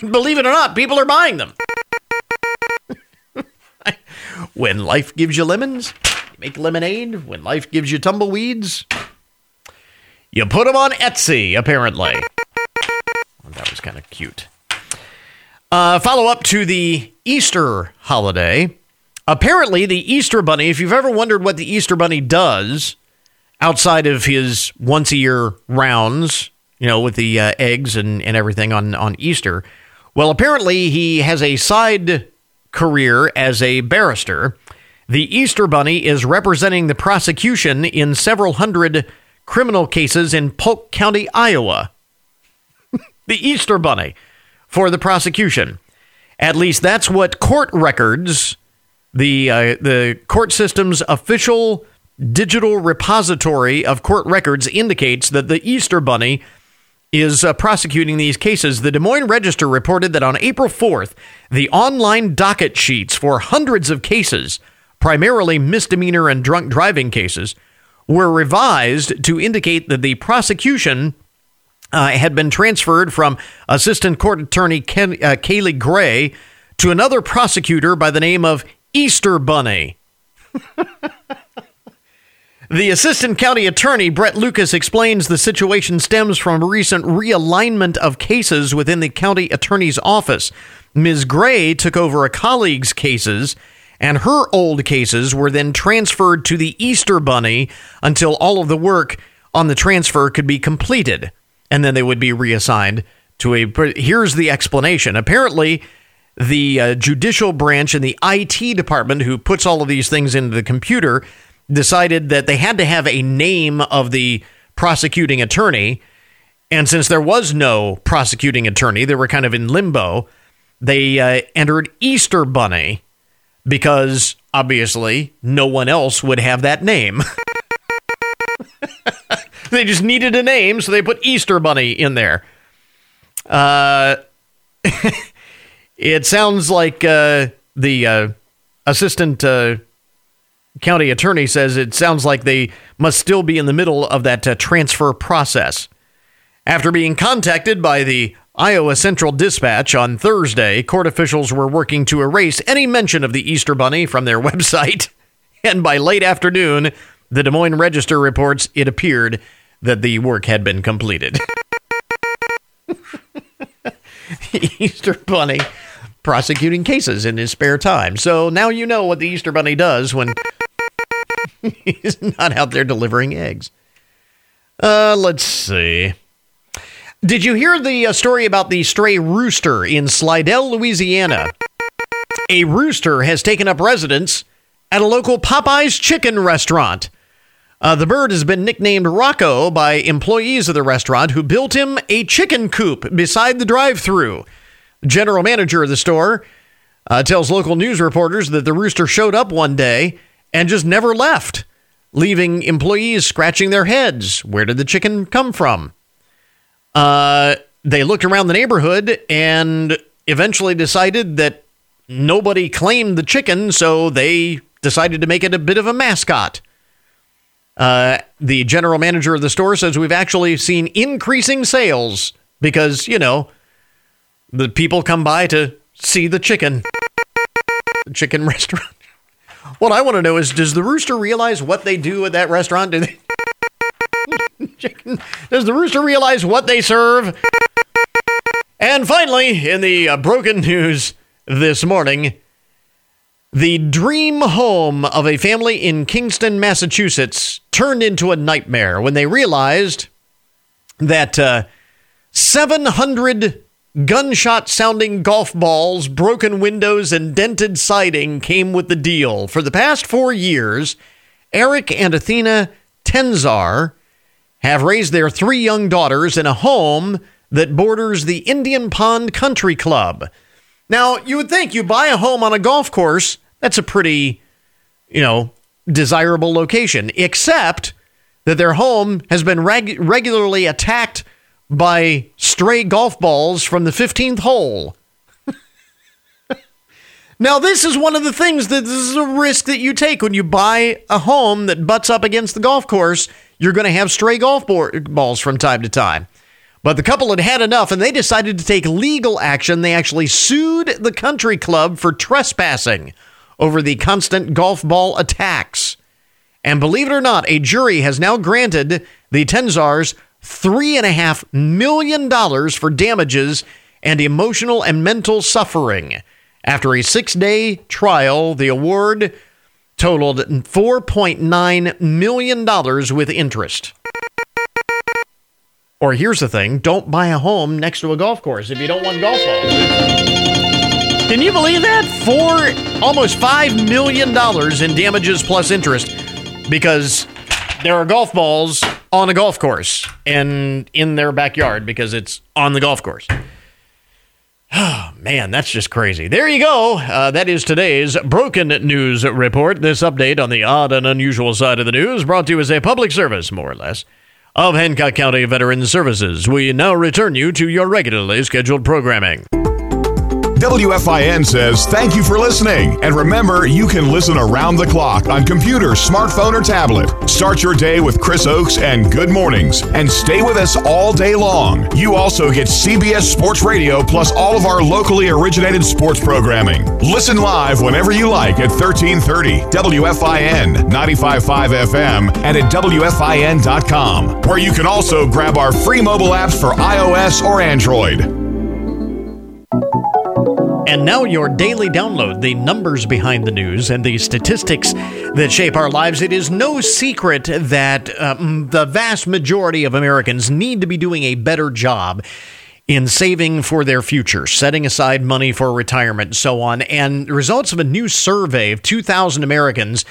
Believe it or not, people are buying them. when life gives you lemons, you make lemonade. When life gives you tumbleweeds, You put them on Etsy, apparently. Well, that was kind of cute. Uh, follow up to the Easter holiday. Apparently, the Easter Bunny, if you've ever wondered what the Easter Bunny does outside of his once a year rounds, you know, with the uh, eggs and, and everything on, on Easter, well, apparently he has a side career as a barrister. The Easter Bunny is representing the prosecution in several hundred criminal cases in Polk County, Iowa. the Easter Bunny for the prosecution. At least that's what court records, the uh, the court system's official digital repository of court records indicates that the Easter Bunny is uh, prosecuting these cases. The Des Moines Register reported that on April 4th, the online docket sheets for hundreds of cases, primarily misdemeanor and drunk driving cases, were revised to indicate that the prosecution uh, had been transferred from Assistant Court Attorney Ken, uh, Kaylee Gray to another prosecutor by the name of Easter Bunny. the Assistant County Attorney, Brett Lucas, explains the situation stems from recent realignment of cases within the county attorney's office. Ms. Gray took over a colleague's cases and her old cases were then transferred to the Easter Bunny until all of the work on the transfer could be completed, and then they would be reassigned to a. Here's the explanation. Apparently, the uh, judicial branch and the IT department, who puts all of these things into the computer, decided that they had to have a name of the prosecuting attorney. And since there was no prosecuting attorney, they were kind of in limbo. They uh, entered Easter Bunny because obviously no one else would have that name. they just needed a name, so they put Easter Bunny in there. Uh, it sounds like uh, the uh, assistant uh, county attorney says it sounds like they must still be in the middle of that uh, transfer process. After being contacted by the Iowa Central Dispatch on Thursday, court officials were working to erase any mention of the Easter Bunny from their website. And by late afternoon, the Des Moines Register reports it appeared that the work had been completed. Easter Bunny prosecuting cases in his spare time. So now you know what the Easter Bunny does when he's not out there delivering eggs. Uh, let's see. Did you hear the uh, story about the stray rooster in Slidell, Louisiana? A rooster has taken up residence at a local Popeye's chicken restaurant. Uh, the bird has been nicknamed Rocco by employees of the restaurant who built him a chicken coop beside the drive through. General manager of the store uh, tells local news reporters that the rooster showed up one day and just never left, leaving employees scratching their heads. Where did the chicken come from? Uh, they looked around the neighborhood and eventually decided that nobody claimed the chicken, so they decided to make it a bit of a mascot. Uh, the general manager of the store says we've actually seen increasing sales because, you know, the people come by to see the chicken. The chicken restaurant. What I want to know is does the rooster realize what they do at that restaurant? Do they. Does the rooster realize what they serve? And finally, in the uh, broken news this morning, the dream home of a family in Kingston, Massachusetts turned into a nightmare when they realized that uh, 700 gunshot sounding golf balls, broken windows, and dented siding came with the deal. For the past four years, Eric and Athena Tenczar have raised their three young daughters in a home that borders the Indian Pond Country Club. Now, you would think you buy a home on a golf course, that's a pretty, you know, desirable location, except that their home has been reg- regularly attacked by stray golf balls from the 15th hole. now, this is one of the things that this is a risk that you take when you buy a home that butts up against the golf course you're going to have stray golf balls from time to time. But the couple had had enough and they decided to take legal action. They actually sued the country club for trespassing over the constant golf ball attacks. And believe it or not, a jury has now granted the Tenczars $3.5 million for damages and emotional and mental suffering. After a six day trial, the award totaled $4.9 million with interest. Or here's the thing don't buy a home next to a golf course if you don't want golf balls. Can you believe that? Four, almost $5 million in damages plus interest because there are golf balls on a golf course and in their backyard because it's on the golf course. Oh, man, that's just crazy. There you go. Uh, that is today's Broken News Report. This update on the odd and unusual side of the news brought to you as a public service, more or less, of Hancock County Veterans Services. We now return you to your regularly scheduled programming.
WFIN says thank you for listening. And remember, you can listen around the clock on computer, smartphone, or tablet. Start your day with Chris Oakes and Good Mornings and stay with us all day long. You also get CBS Sports Radio plus all of our locally originated sports programming. Listen live whenever you like at 1330 WFIN 95.5 FM and at WFIN.com, where you can also grab our free mobile apps for iOS or Android.
And now, your daily download the numbers behind the news and the statistics that shape our lives. It is no secret that um, the vast majority of Americans need to be doing a better job in saving for their future, setting aside money for retirement, so on. And results of a new survey of 2,000 Americans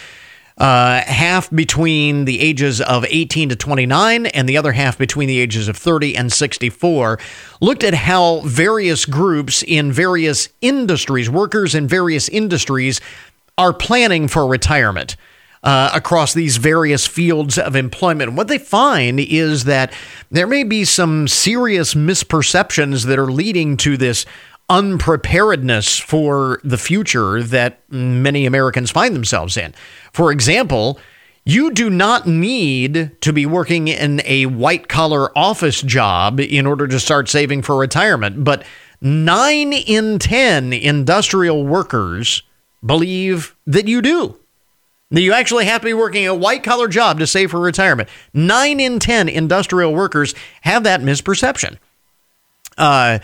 uh, half between the ages of 18 to 29 and the other half between the ages of 30 and 64 looked at how various groups in various industries workers in various industries are planning for retirement uh, across these various fields of employment. What they find is that there may be some serious misperceptions that are leading to this unpreparedness for the future that many Americans find themselves in. For example, you do not need to be working in a white collar office job in order to start saving for retirement, but nine in 10 industrial workers believe that you do. That you actually have to be working a white collar job to save for retirement. Nine in 10 industrial workers have that misperception. Uh,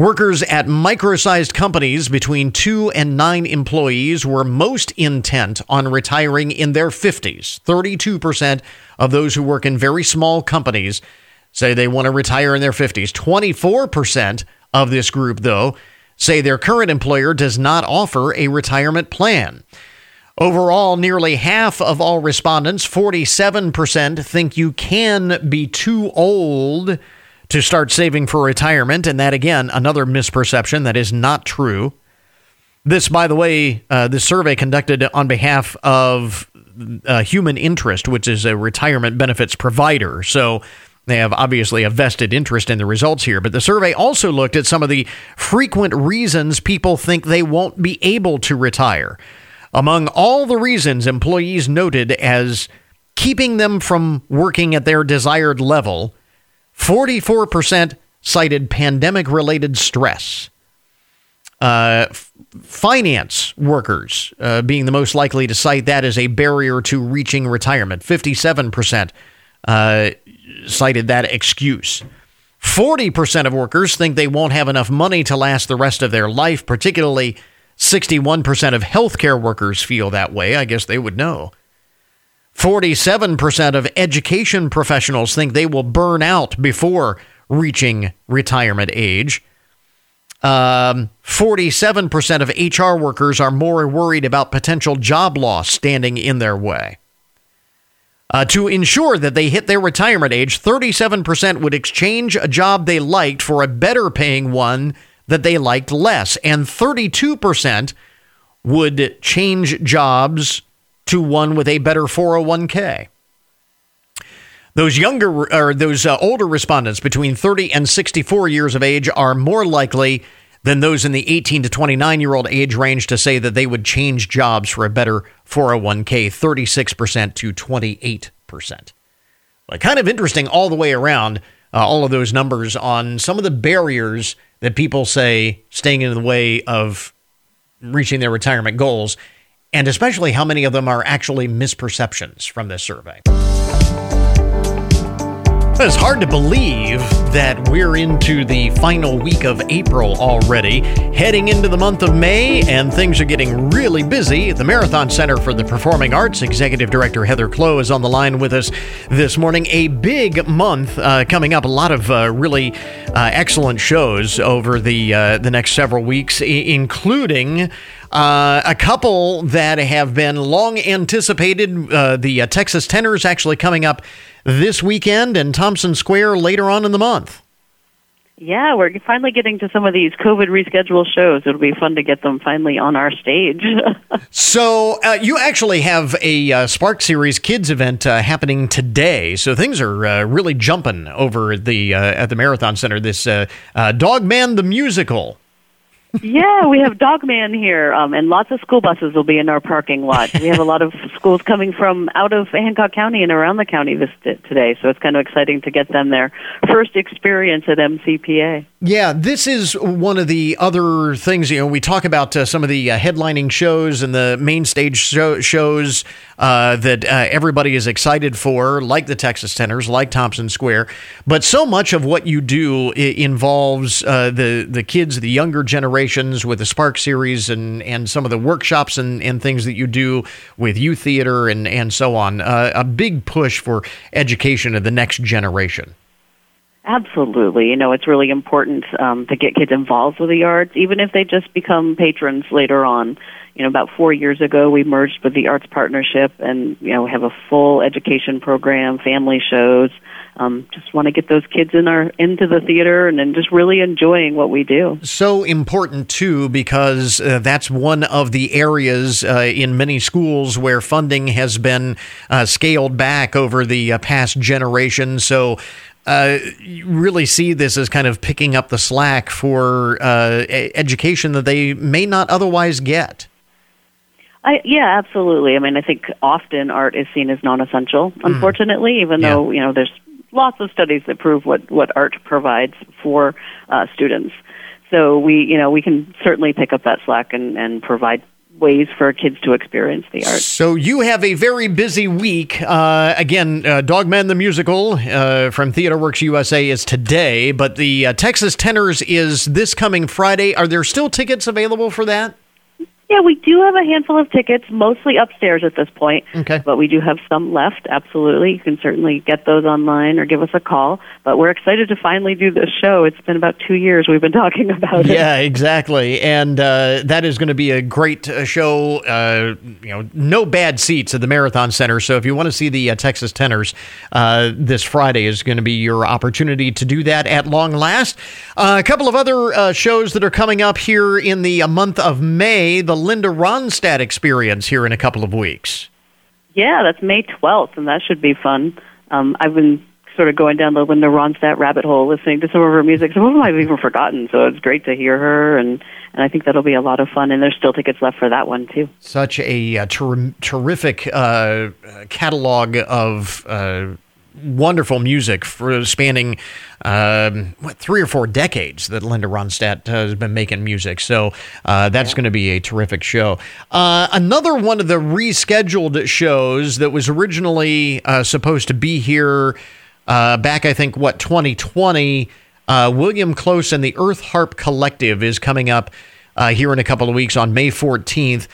Workers at micro sized companies between two and nine employees were most intent on retiring in their 50s. 32% of those who work in very small companies say they want to retire in their 50s. 24% of this group, though, say their current employer does not offer a retirement plan. Overall, nearly half of all respondents, 47%, think you can be too old to start saving for retirement. And that, again, another misperception that is not true. This, by the way, uh, this survey conducted on behalf of uh, Human Interest, which is a retirement benefits provider. So they have obviously a vested interest in the results here. But the survey also looked at some of the frequent reasons people think they won't be able to retire. Among all the reasons employees noted as keeping them from working at their desired level, 44% cited pandemic related stress. Uh, finance workers uh, being the most likely to cite that as a barrier to reaching retirement. 57% uh, cited that excuse. 40% of workers think they won't have enough money to last the rest of their life, particularly 61% of healthcare workers feel that way. I guess they would know. 47% of education professionals think they will burn out before reaching retirement age. Um, 47% of HR workers are more worried about potential job loss standing in their way. Uh, to ensure that they hit their retirement age, 37% would exchange a job they liked for a better paying one that they liked less. And 32% would change jobs to one with a better 401k. Those younger or those uh, older respondents between 30 and 64 years of age are more likely than those in the 18 to 29 year old age range to say that they would change jobs for a better 401k, 36% to 28%. But kind of interesting all the way around, uh, all of those numbers on some of the barriers that people say staying in the way of reaching their retirement goals and especially how many of them are actually misperceptions from this survey. It's hard to believe that we're into the final week of April already, heading into the month of May, and things are getting really busy. At the Marathon Center for the Performing Arts Executive Director Heather Klo is on the line with us this morning. A big month uh, coming up, a lot of uh, really uh, excellent shows over the uh, the next several weeks, I- including. Uh, a couple that have been long anticipated. Uh, the uh, Texas Tenors actually coming up this weekend and Thompson Square later on in the month.
Yeah, we're finally getting to some of these COVID rescheduled shows. It'll be fun to get them finally on our stage.
So uh, you actually have a uh, Spark Series Kids event uh, happening today. So things are uh, really jumping over at the uh, at the Marathon Center. This uh, uh, Dogman the musical.
Yeah, we have Dogman here, um, and lots of school buses will be in our parking lot. We have a lot of schools coming from out of Hancock County and around the county this today, so it's kind of exciting to get them their first experience at MCPA.
Yeah, this is one of the other things. You know, we talk about uh, some of the uh, headlining shows and the main stage show- shows uh, that uh, everybody is excited for, like the Texas Tenors, like Thompson Square. But so much of what you do involves uh, the the kids, the younger generations, with the Spark series and and some of the workshops and, and things that you do with youth theater and and so on. Uh, a big push for education of the next generation.
Absolutely. You know, it's really important um, to get kids involved with the arts, even if they just become patrons later on. You know, about four years ago, we merged with the Arts Partnership and, you know, have a full education program, family shows. Um, just want to get those kids in our into the theater and, and just really enjoying what we do.
so important too because uh, that's one of the areas uh, in many schools where funding has been uh, scaled back over the uh, past generation. So. Uh, you really see this as kind of picking up the slack for uh, education that they may not otherwise get.
I, yeah, absolutely. I mean, I think often art is seen as non-essential, unfortunately, even
Yeah.
though, you know, there's lots of studies that prove what, what art provides for uh, students. So we, you know, we can certainly pick up that slack and, and provide ways for kids to experience the art.
So you have a very busy week. Uh, again, uh, Dogman the musical uh, from TheaterWorks USA is today, but the uh, Texas Tenors is this coming Friday. Are there still tickets available for that?
Yeah, we do have a handful of tickets, mostly upstairs at this point.
Okay.
But we do have some left, absolutely. You can certainly get those online or give us a call. But we're excited to finally do this show. It's been about two years we've been talking about it.
Yeah, exactly. And uh, that is going to be a great uh, show. Uh, you know, no bad seats at the Marathon Center. So if you want to see the uh, Texas Tenors, uh, this Friday is going to be your opportunity to do that at long last. Uh, a couple of other uh, shows that are coming up here in the uh, month of May. The Linda Ronstadt Experience here in a couple of weeks.
Yeah, that's May 12th, and that should be fun. Um, I've been sort of going down the Linda Ronstadt rabbit hole, listening to some of her music. Some of them I've even forgotten, so it's great to hear her, and, and I think that'll be a lot of fun. And there's still tickets left for that one, too.
Such a, uh ter- terrific uh, uh, catalog of uh, wonderful music for spanning um, what three or four decades that Linda Ronstadt uh, has been making music. So uh, that's going to be a terrific show. Uh, another one of the rescheduled shows that was originally uh, supposed to be here uh, back, I think, what 2020. Uh, William Close and the Earth Harp Collective is coming up uh, here in a couple of weeks on May 14th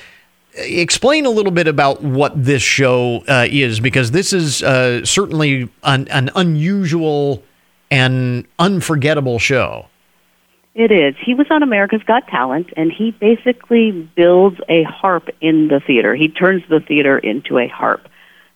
explain a little bit about what this show uh, is because this is uh, certainly an, an unusual and unforgettable show.
It is. He was on America's Got Talent, and he basically builds a harp in the theater. He turns the theater into a harp.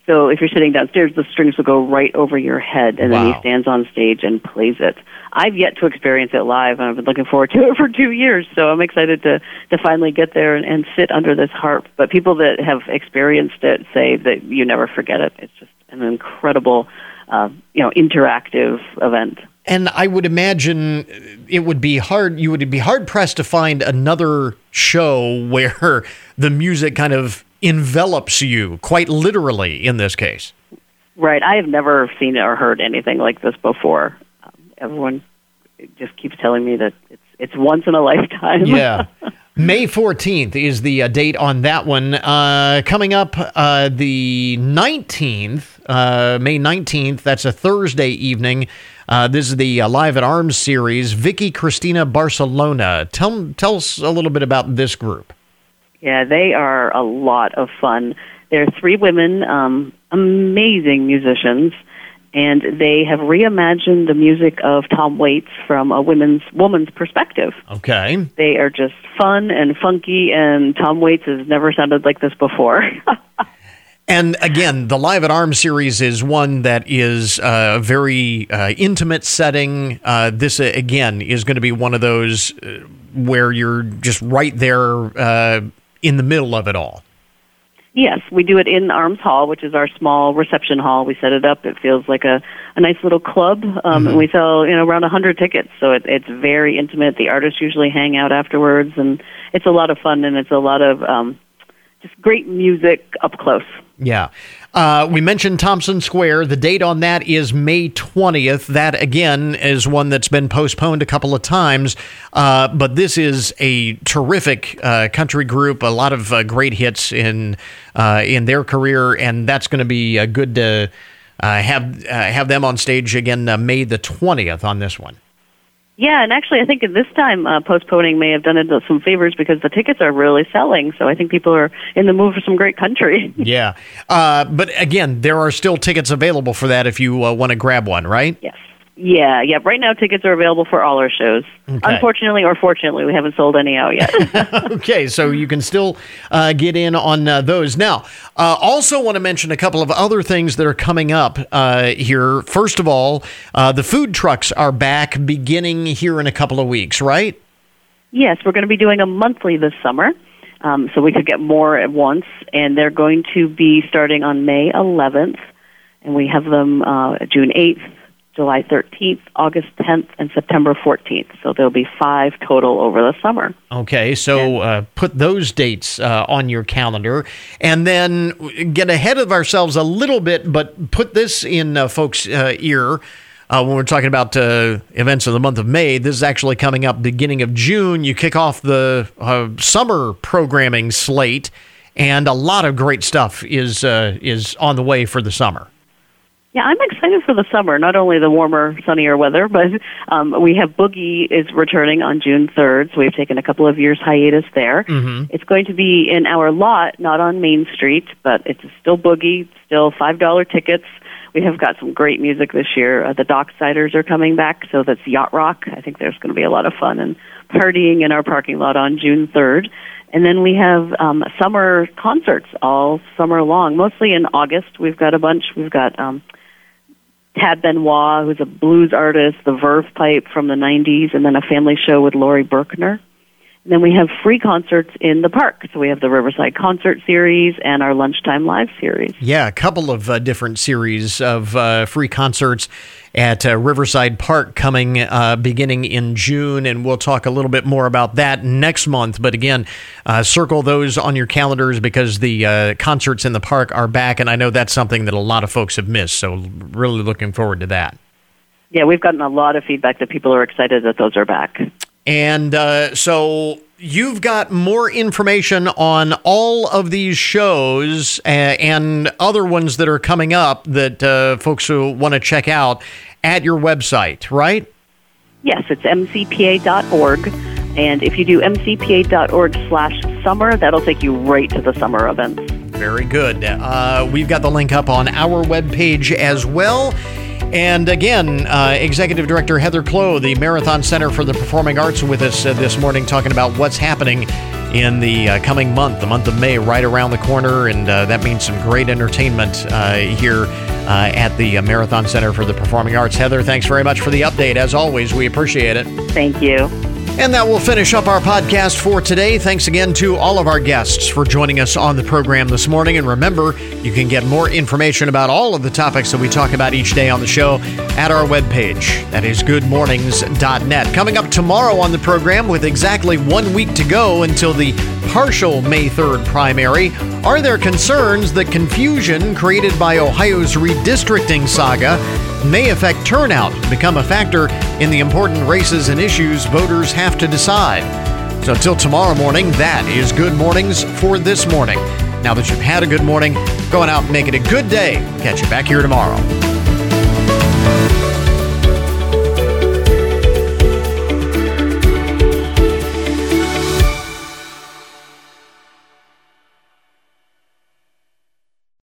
So if you're sitting downstairs, the strings will go right over your head, and then he stands on stage and plays it. I've yet to experience it live, and I've been looking forward to it for two years. So I'm excited to to finally get there and, and sit under this harp. But people that have experienced it say that you never forget it. It's just an incredible, uh, you know, interactive event.
And I would imagine it would be hard. You would be hard pressed to find another show where the music kind of envelops you, quite literally. In this case,
Right. I have never seen or heard anything like this before. Um, everyone just keeps telling me that it's it's once in a lifetime.
yeah. May 14th is the uh, date on that one. Uh, coming up uh, the 19th uh, May 19th. That's a Thursday evening. Uh, this is the uh, Live at Arms series. Vicky Cristina Barcelona. Tell, tell us a little bit about this group.
Yeah, they are a lot of fun. They're three women, um, amazing musicians, and they have reimagined the music of Tom Waits from a women's woman's perspective.
Okay.
They are just fun and funky, and Tom Waits has never sounded like this before.
And again, the Live at Arms series is one that is a very uh, intimate setting. Uh, this, uh, again, is going to be one of those uh, where you're just right there uh, in the middle of it all.
Yes, we do it in Arms Hall, which is our small reception hall. We set it up. It feels like a, a nice little club, um,
Mm-hmm.
and we sell you know around a hundred tickets. So it, it's very intimate. The artists usually hang out afterwards, and it's a lot of fun, and it's a lot of um, just great music up close.
Yeah. Uh, we mentioned Thompson Square. The date on that is May 20th. That, again, is one that's been postponed a couple of times. Uh, but this is a terrific uh, country group, a lot of uh, great hits in, uh, in their career, and that's going to be uh, good to have, have them on stage again May the 20th on this one.
Yeah, and actually, I think at this time uh, postponing may have done it some favors because the tickets are really selling. So I think people are in the mood for some great country.
Yeah. Uh, but again, there are still tickets available for that if you uh, want to grab one, right?
Yes. Yeah, yeah. Right now, tickets are available for all our shows.
Okay.
Unfortunately or fortunately, we haven't sold any out yet.
okay, so you can still uh, get in on uh, those. Now, uh, also want to mention a couple of other things that are coming up uh, here. First of all, uh, the food trucks are back beginning here in a couple of weeks, right?
yes, we're going to be doing a monthly this summer. Um, so we could get more at once, and they're going to be starting on May 11th, and we have them uh, June 8th, July 13th, August 10th, and September 14th. So there'll be five total over the summer.
Okay, so uh, put those dates uh, on your calendar and then get ahead of ourselves a little bit, but put this in uh, folks' uh, ear. Uh, when we're talking about uh, events of the month of May, this is actually coming up beginning of June. You kick off the uh, summer programming slate, and a lot of great stuff is uh, is on the way for the summer.
Yeah, I'm excited for the summer. Not only the warmer, sunnier weather, but um, we have Boogie is returning on June 3rd, so we've taken a couple of years hiatus there. It's going to be in our lot, not on Main Street, but it's still Boogie, still five dollar tickets. We have got some great music this year. Uh, the Docksiders are coming back, so that's Yacht Rock. I think there's going to be a lot of fun and partying in our parking lot on June 3rd. And then we have um, summer concerts all summer long, mostly in August. We've got a bunch. We've got um, Tab Benoit, who's a blues artist, the Verve Pipe from the 90s, and then a family show with Laurie Berkner. And then we have free concerts in the park. So we have the Riverside Concert Series and our Lunchtime Live Series.
Yeah, a couple of uh, different series of uh, free concerts at uh, Riverside Park coming uh, beginning in June, and we'll talk a little bit more about that next month. But again, uh, circle those on your calendars because the uh, concerts in the park are back, and I know that's something that a lot of folks have missed. So really looking forward to that.
Yeah, we've gotten a lot of feedback that people are excited that those are back.
And uh, so you've got more information on all of these shows uh, and other ones that are coming up that uh, folks who want to check out at your website, right?
Yes, it's mcpa.org. And if you do mcpa.org slash summer, that'll take you right to the summer events.
Very good. Uh, we've got the link up on our webpage as well. And again, uh, Executive Director Heather Clow, the Marathon Center for the Performing Arts, with us uh, this morning talking about what's happening in the uh, coming month, the month of May, right around the corner. And uh, that means some great entertainment uh, here uh, at the Marathon Center for the Performing Arts. Heather, thanks very much for the update. As always, we appreciate it.
Thank you.
And that will finish up our podcast for today. Thanks again to all of our guests for joining us on the program this morning. And remember, you can get more information about all of the topics that we talk about each day on the show at our webpage. That is goodmornings.net. Coming up tomorrow on the program with exactly one week to go until the partial May 3rd primary. Are there concerns that confusion created by Ohio's redistricting saga may affect turnout, and become a factor in the important races and issues voters have to decide. So until tomorrow morning, that is Good Mornings for this morning. Now that you've had a good morning, Going out and make it a good day. Catch you back here tomorrow.